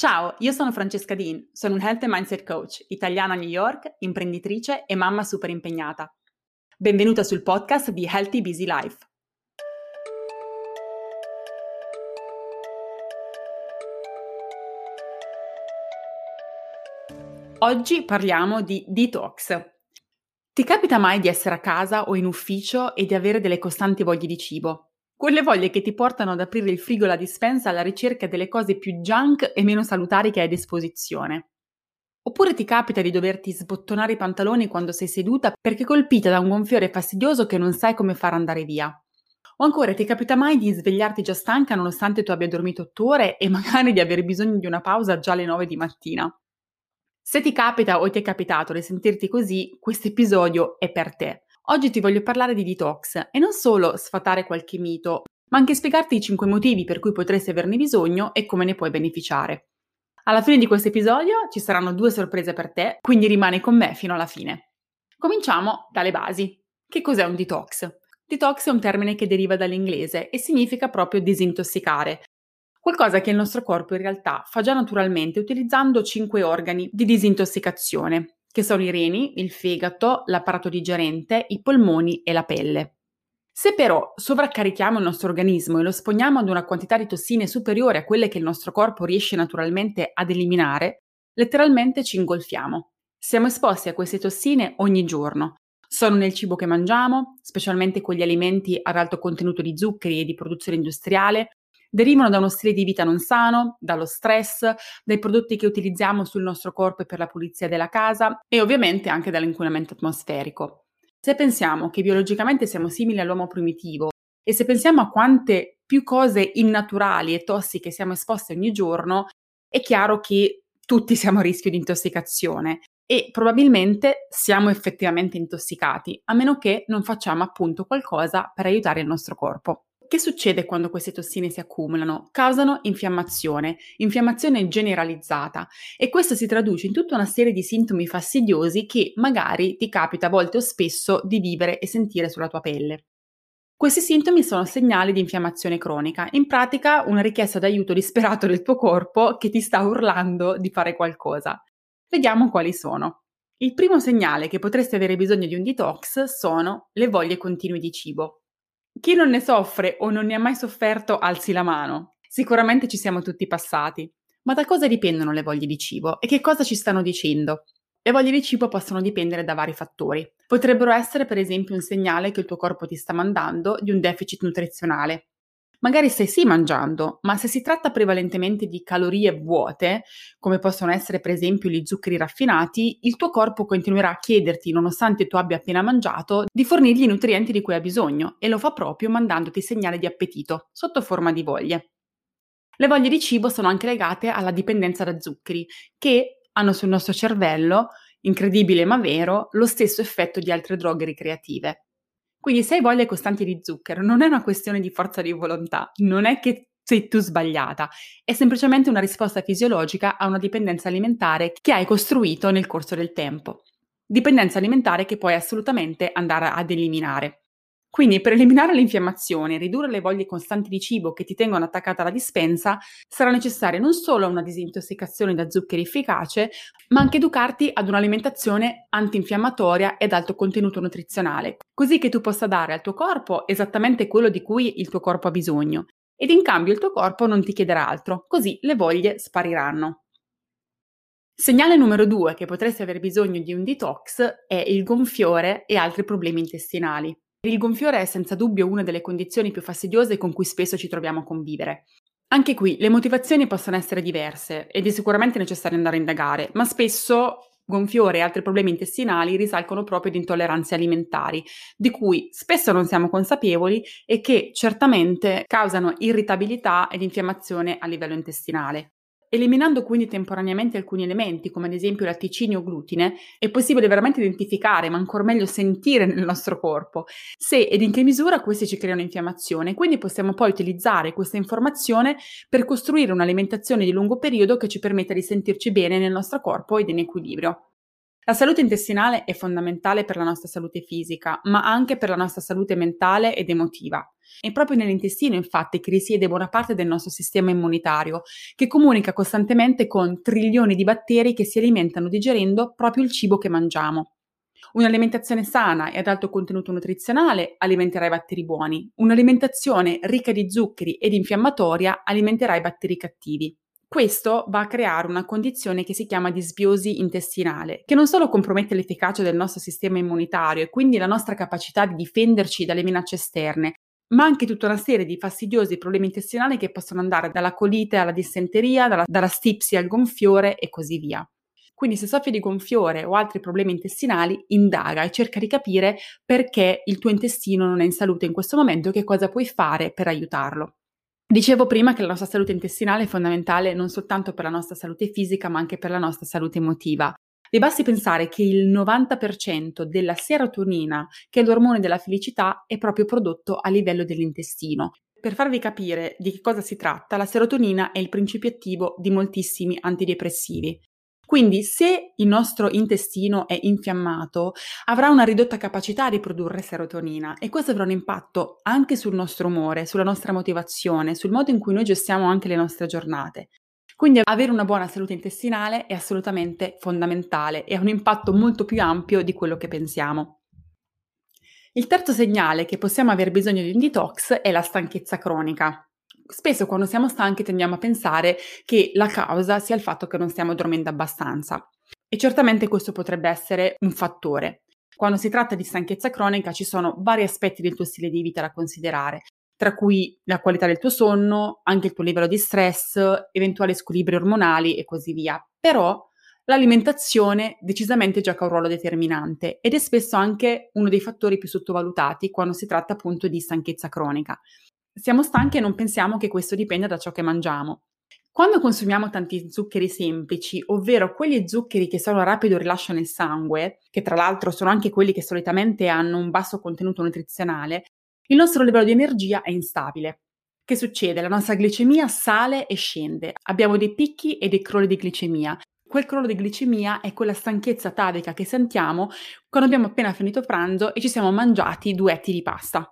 Ciao, io sono Francesca Dean, sono un Health and Mindset Coach, italiana a New York, imprenditrice e mamma super impegnata. Benvenuta sul podcast di Healthy Busy Life. Oggi parliamo di detox. Ti capita mai di essere a casa o in ufficio e di avere delle costanti voglie di cibo? Quelle voglie che ti portano ad aprire il frigo e la dispensa alla ricerca delle cose più junk e meno salutari che hai a disposizione. Oppure ti capita di doverti sbottonare i pantaloni quando sei seduta perché colpita da un gonfiore fastidioso che non sai come far andare via. O ancora ti capita mai di svegliarti già stanca nonostante tu abbia dormito otto ore e magari di avere bisogno di una pausa già alle 9 di mattina? Se ti capita o ti è capitato di sentirti così, questo episodio è per te. Oggi ti voglio parlare di detox e non solo sfatare qualche mito, ma anche spiegarti i 5 motivi per cui potresti averne bisogno e come ne puoi beneficiare. Alla fine di questo episodio ci saranno due sorprese per te, quindi rimani con me fino alla fine. Cominciamo dalle basi. Che cos'è un detox? Detox è un termine che deriva dall'inglese e significa proprio disintossicare, qualcosa che il nostro corpo in realtà fa già naturalmente utilizzando 5 organi di disintossicazione, che sono i reni, il fegato, l'apparato digerente, i polmoni e la pelle. Se però sovraccarichiamo il nostro organismo e lo esponiamo ad una quantità di tossine superiore a quelle che il nostro corpo riesce naturalmente ad eliminare, letteralmente ci ingolfiamo. Siamo esposti a queste tossine ogni giorno. Sono nel cibo che mangiamo, specialmente quegli alimenti ad alto contenuto di zuccheri e di produzione industriale, derivano da uno stile di vita non sano, dallo stress, dai prodotti che utilizziamo sul nostro corpo e per la pulizia della casa e ovviamente anche dall'inquinamento atmosferico. Se pensiamo che biologicamente siamo simili all'uomo primitivo e se pensiamo a quante più cose innaturali e tossiche siamo esposti ogni giorno, è chiaro che tutti siamo a rischio di intossicazione e probabilmente siamo effettivamente intossicati, a meno che non facciamo appunto qualcosa per aiutare il nostro corpo. Che succede quando queste tossine si accumulano? Causano infiammazione, infiammazione generalizzata e questo si traduce in tutta una serie di sintomi fastidiosi che magari ti capita a volte o spesso di vivere e sentire sulla tua pelle. Questi sintomi sono segnali di infiammazione cronica, in pratica una richiesta d'aiuto disperato del tuo corpo che ti sta urlando di fare qualcosa. Vediamo quali sono. Il primo segnale che potresti avere bisogno di un detox sono le voglie continue di cibo. Chi non ne soffre o non ne ha mai sofferto alzi la mano. Sicuramente ci siamo tutti passati. Ma da cosa dipendono le voglie di cibo e che cosa ci stanno dicendo? Le voglie di cibo possono dipendere da vari fattori. Potrebbero essere per esempio un segnale che il tuo corpo ti sta mandando di un deficit nutrizionale. Magari stai sì mangiando, ma se si tratta prevalentemente di calorie vuote, come possono essere per esempio gli zuccheri raffinati, il tuo corpo continuerà a chiederti, nonostante tu abbia appena mangiato, di fornirgli i nutrienti di cui ha bisogno e lo fa proprio mandandoti segnale di appetito, sotto forma di voglie. Le voglie di cibo sono anche legate alla dipendenza da zuccheri, che hanno sul nostro cervello, incredibile ma vero, lo stesso effetto di altre droghe ricreative. Quindi se hai voglie costanti di zucchero, non è una questione di forza di volontà, non è che sei tu sbagliata, è semplicemente una risposta fisiologica a una dipendenza alimentare che hai costruito nel corso del tempo. Dipendenza alimentare che puoi assolutamente andare ad eliminare. Quindi per eliminare l'infiammazione e ridurre le voglie costanti di cibo che ti tengono attaccata alla dispensa, sarà necessaria non solo una disintossicazione da zuccheri efficace, ma anche educarti ad un'alimentazione antinfiammatoria ed alto contenuto nutrizionale, così che tu possa dare al tuo corpo esattamente quello di cui il tuo corpo ha bisogno. Ed in cambio il tuo corpo non ti chiederà altro, così le voglie spariranno. Segnale numero due che potresti aver bisogno di un detox è il gonfiore e altri problemi intestinali. Il gonfiore è senza dubbio una delle condizioni più fastidiose con cui spesso ci troviamo a convivere. Anche qui le motivazioni possono essere diverse ed è sicuramente necessario andare a indagare, ma spesso gonfiore e altri problemi intestinali risalgono proprio ad intolleranze alimentari, di cui spesso non siamo consapevoli e che certamente causano irritabilità ed infiammazione a livello intestinale. Eliminando quindi temporaneamente alcuni elementi, come ad esempio latticini o glutine, è possibile veramente identificare, ma ancora meglio sentire nel nostro corpo, se ed in che misura questi ci creano infiammazione. Quindi possiamo poi utilizzare questa informazione per costruire un'alimentazione di lungo periodo che ci permetta di sentirci bene nel nostro corpo ed in equilibrio. La salute intestinale è fondamentale per la nostra salute fisica, ma anche per la nostra salute mentale ed emotiva. È proprio nell'intestino, infatti, che risiede buona parte del nostro sistema immunitario, che comunica costantemente con trilioni di batteri che si alimentano digerendo proprio il cibo che mangiamo. Un'alimentazione sana e ad alto contenuto nutrizionale alimenterà i batteri buoni. Un'alimentazione ricca di zuccheri ed infiammatoria alimenterà i batteri cattivi. Questo va a creare una condizione che si chiama disbiosi intestinale, che non solo compromette l'efficacia del nostro sistema immunitario e quindi la nostra capacità di difenderci dalle minacce esterne, ma anche tutta una serie di fastidiosi problemi intestinali che possono andare dalla colite alla dissenteria, dalla, dalla stipsi al gonfiore e così via. Quindi se soffri di gonfiore o altri problemi intestinali, indaga e cerca di capire perché il tuo intestino non è in salute in questo momento e che cosa puoi fare per aiutarlo. Dicevo prima che la nostra salute intestinale è fondamentale non soltanto per la nostra salute fisica, ma anche per la nostra salute emotiva. Vi basti pensare che il 90% della serotonina, che è l'ormone della felicità, è proprio prodotto a livello dell'intestino. Per farvi capire di che cosa si tratta, la serotonina è il principio attivo di moltissimi antidepressivi. Quindi se il nostro intestino è infiammato, avrà una ridotta capacità di produrre serotonina e questo avrà un impatto anche sul nostro umore, sulla nostra motivazione, sul modo in cui noi gestiamo anche le nostre giornate. Quindi avere una buona salute intestinale è assolutamente fondamentale e ha un impatto molto più ampio di quello che pensiamo. Il terzo segnale che possiamo aver bisogno di un detox è la stanchezza cronica. Spesso quando siamo stanchi tendiamo a pensare che la causa sia il fatto che non stiamo dormendo abbastanza e certamente questo potrebbe essere un fattore. Quando si tratta di stanchezza cronica ci sono vari aspetti del tuo stile di vita da considerare, tra cui la qualità del tuo sonno, anche il tuo livello di stress, eventuali squilibri ormonali e così via. Però l'alimentazione decisamente gioca un ruolo determinante ed è spesso anche uno dei fattori più sottovalutati quando si tratta appunto di stanchezza cronica. Siamo stanchi e non pensiamo che questo dipenda da ciò che mangiamo. Quando consumiamo tanti zuccheri semplici, ovvero quegli zuccheri che sono a rapido rilascio nel sangue, che tra l'altro sono anche quelli che solitamente hanno un basso contenuto nutrizionale, il nostro livello di energia è instabile. Che succede? La nostra glicemia sale e scende. Abbiamo dei picchi e dei crolli di glicemia. Quel crollo di glicemia è quella stanchezza atavica che sentiamo quando abbiamo appena finito pranzo e ci siamo mangiati due etti di pasta.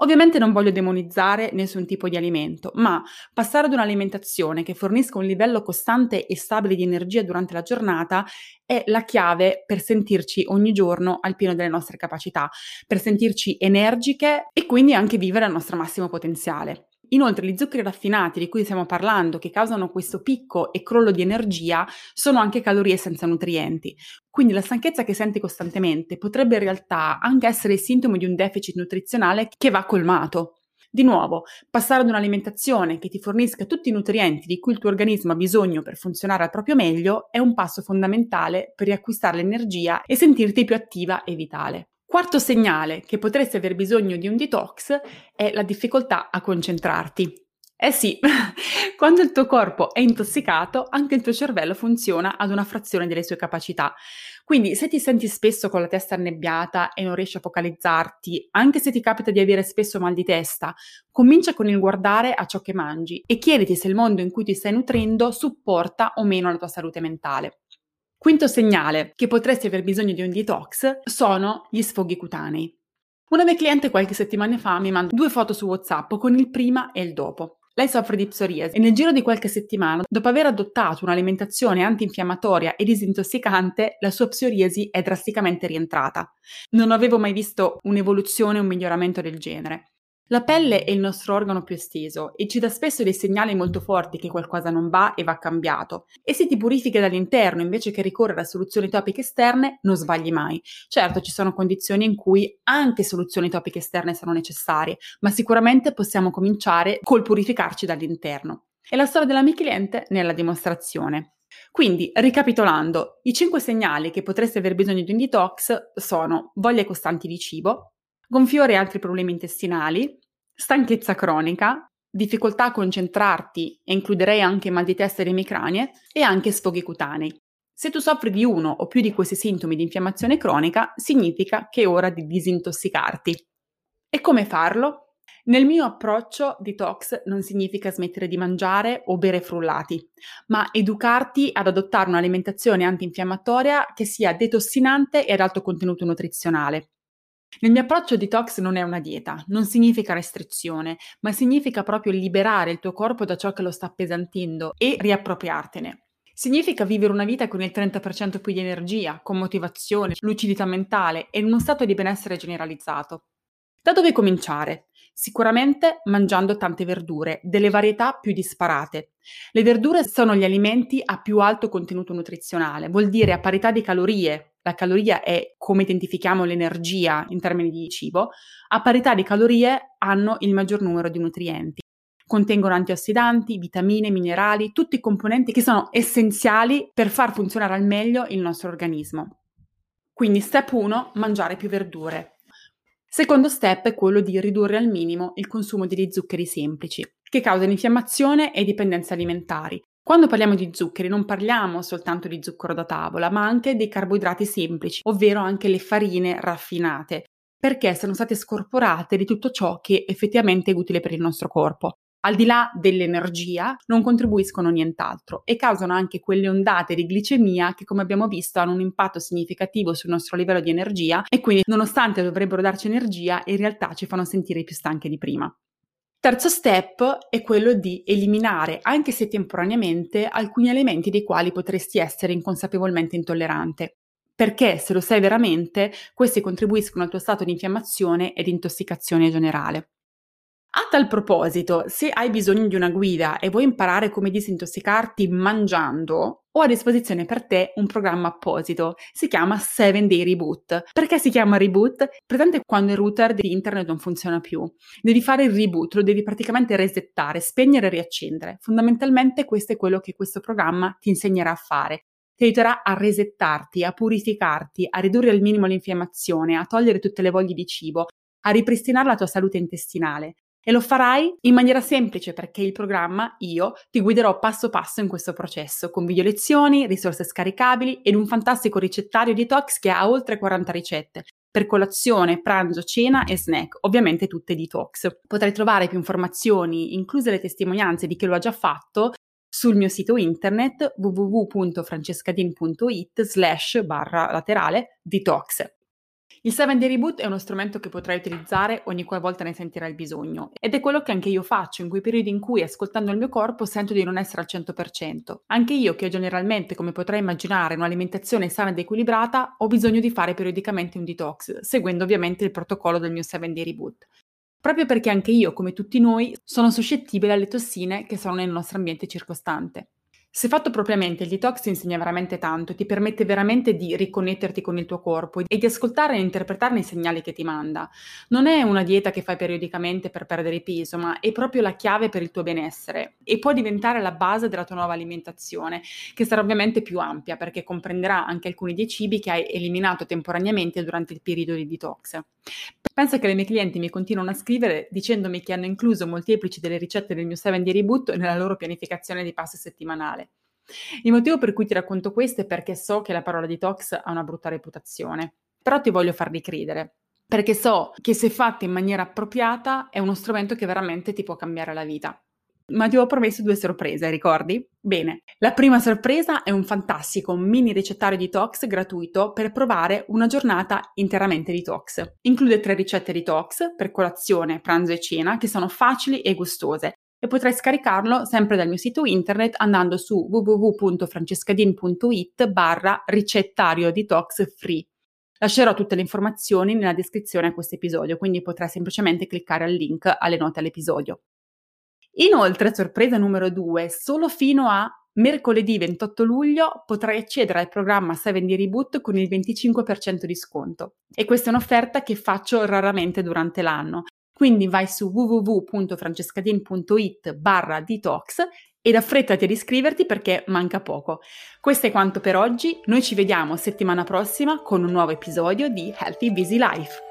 Ovviamente non voglio demonizzare nessun tipo di alimento, ma passare ad un'alimentazione che fornisca un livello costante e stabile di energia durante la giornata è la chiave per sentirci ogni giorno al pieno delle nostre capacità, per sentirci energiche e quindi anche vivere al nostro massimo potenziale. Inoltre gli zuccheri raffinati di cui stiamo parlando, che causano questo picco e crollo di energia, sono anche calorie senza nutrienti. Quindi la stanchezza che senti costantemente potrebbe in realtà anche essere il sintomo di un deficit nutrizionale che va colmato. Di nuovo, passare ad un'alimentazione che ti fornisca tutti i nutrienti di cui il tuo organismo ha bisogno per funzionare al proprio meglio è un passo fondamentale per riacquistare l'energia e sentirti più attiva e vitale. Quarto segnale che potresti aver bisogno di un detox è la difficoltà a concentrarti. Eh sì, quando il tuo corpo è intossicato, anche il tuo cervello funziona ad una frazione delle sue capacità. Quindi se ti senti spesso con la testa annebbiata e non riesci a focalizzarti, anche se ti capita di avere spesso mal di testa, comincia con il guardare a ciò che mangi e chiediti se il mondo in cui ti stai nutrendo supporta o meno la tua salute mentale. Quinto segnale che potresti aver bisogno di un detox sono gli sfoghi cutanei. Una mia cliente qualche settimana fa mi manda due foto su WhatsApp con il prima e il dopo. Lei soffre di psoriasi e nel giro di qualche settimana, dopo aver adottato un'alimentazione antinfiammatoria e disintossicante, la sua psoriasi è drasticamente rientrata. Non avevo mai visto un'evoluzione un miglioramento del genere. La pelle è il nostro organo più esteso e ci dà spesso dei segnali molto forti che qualcosa non va e va cambiato. E se ti purifichi dall'interno invece che ricorrere a soluzioni topiche esterne, non sbagli mai. Certo, ci sono condizioni in cui anche soluzioni topiche esterne sono necessarie, ma sicuramente possiamo cominciare col purificarci dall'interno. E la storia della mia cliente nella dimostrazione. Quindi, ricapitolando, i 5 segnali che potresti aver bisogno di un detox sono voglie costanti di cibo, gonfiore e altri problemi intestinali, stanchezza cronica, difficoltà a concentrarti e includerei anche mal di testa ed emicranie e anche sfoghi cutanei. Se tu soffri di uno o più di questi sintomi di infiammazione cronica, significa che è ora di disintossicarti. E come farlo? Nel mio approccio, detox non significa smettere di mangiare o bere frullati, ma educarti ad adottare un'alimentazione antinfiammatoria che sia detossinante e ad alto contenuto nutrizionale. Nel mio approccio detox non è una dieta, non significa restrizione, ma significa proprio liberare il tuo corpo da ciò che lo sta appesantendo e riappropriartene. Significa vivere una vita con il 30% più di energia, con motivazione, lucidità mentale e in uno stato di benessere generalizzato. Da dove cominciare? Sicuramente mangiando tante verdure, delle varietà più disparate. Le verdure sono gli alimenti a più alto contenuto nutrizionale, vuol dire a parità di calorie, la caloria è come identifichiamo l'energia in termini di cibo, a parità di calorie hanno il maggior numero di nutrienti. Contengono antiossidanti, vitamine, minerali, tutti componenti che sono essenziali per far funzionare al meglio il nostro organismo. Quindi step 1, mangiare più verdure. Secondo step è quello di ridurre al minimo il consumo degli zuccheri semplici, che causano infiammazione e dipendenze alimentari. Quando parliamo di zuccheri non parliamo soltanto di zucchero da tavola, ma anche dei carboidrati semplici, ovvero anche le farine raffinate, perché sono state scorporate di tutto ciò che effettivamente è utile per il nostro corpo al di là dell'energia, non contribuiscono nient'altro e causano anche quelle ondate di glicemia che, come abbiamo visto, hanno un impatto significativo sul nostro livello di energia e quindi, nonostante dovrebbero darci energia, in realtà ci fanno sentire più stanche di prima. Terzo step è quello di eliminare, anche se temporaneamente, alcuni elementi dei quali potresti essere inconsapevolmente intollerante. Perché, se lo sai veramente, questi contribuiscono al tuo stato di infiammazione ed intossicazione generale. A tal proposito, se hai bisogno di una guida e vuoi imparare come disintossicarti mangiando, ho a disposizione per te un programma apposito. Si chiama 7 Day Reboot. Perché si chiama reboot? Presente quando il router di internet non funziona più. Devi fare il reboot, lo devi praticamente resettare, spegnere e riaccendere. Fondamentalmente questo è quello che questo programma ti insegnerà a fare ti aiuterà a resettarti, a purificarti, a ridurre al minimo l'infiammazione, a togliere tutte le voglie di cibo, a ripristinare la tua salute intestinale. E lo farai in maniera semplice perché il programma, io, ti guiderò passo passo in questo processo, con video lezioni, risorse scaricabili ed un fantastico ricettario detox che ha oltre 40 ricette per colazione, pranzo, cena e snack, ovviamente tutte detox. Potrai trovare più informazioni, incluse le testimonianze di chi lo ha già fatto, sul mio sito internet www.francescadin.it slash barra laterale detox. Il 7 Day Reboot è uno strumento che potrai utilizzare ogni qualvolta ne sentirai il bisogno ed è quello che anche io faccio in quei periodi in cui ascoltando il mio corpo sento di non essere al 100%. Anche io che ho generalmente, come potrai immaginare, un'alimentazione sana ed equilibrata, ho bisogno di fare periodicamente un detox, seguendo ovviamente il protocollo del mio 7 Day Reboot. Proprio perché anche io, come tutti noi, sono suscettibile alle tossine che sono nel nostro ambiente circostante. Se fatto propriamente, il detox ti insegna veramente tanto, ti permette veramente di riconnetterti con il tuo corpo e di ascoltare e interpretarne i segnali che ti manda. Non è una dieta che fai periodicamente per perdere peso, ma è proprio la chiave per il tuo benessere e può diventare la base della tua nuova alimentazione, che sarà ovviamente più ampia perché comprenderà anche alcuni dei cibi che hai eliminato temporaneamente durante il periodo di detox. Penso che le mie clienti mi continuano a scrivere dicendomi che hanno incluso molteplici delle ricette del mio 7 di reboot nella loro pianificazione di passo settimanale. Il motivo per cui ti racconto questo è perché so che la parola detox ha una brutta reputazione, però ti voglio farli credere, perché so che se fatta in maniera appropriata è uno strumento che veramente ti può cambiare la vita. Ma ti ho promesso due sorprese, ricordi? Bene, la prima sorpresa è un fantastico mini ricettario detox gratuito per provare una giornata interamente detox. Include tre ricette detox per colazione, pranzo e cena che sono facili e gustose e potrai scaricarlo sempre dal mio sito internet andando su www.francescadin.it barra ricettario detox free. Lascerò tutte le informazioni nella descrizione a questo episodio, quindi potrai semplicemente cliccare al link alle note all'episodio. Inoltre, sorpresa numero 2, solo fino a mercoledì 28 luglio potrai accedere al programma 7 d Reboot con il 25% di sconto. E questa è un'offerta che faccio raramente durante l'anno, quindi vai su www.francescadin.it barra detox ed affrettati ad iscriverti perché manca poco. Questo è quanto per oggi, noi ci vediamo settimana prossima con un nuovo episodio di Healthy Busy Life.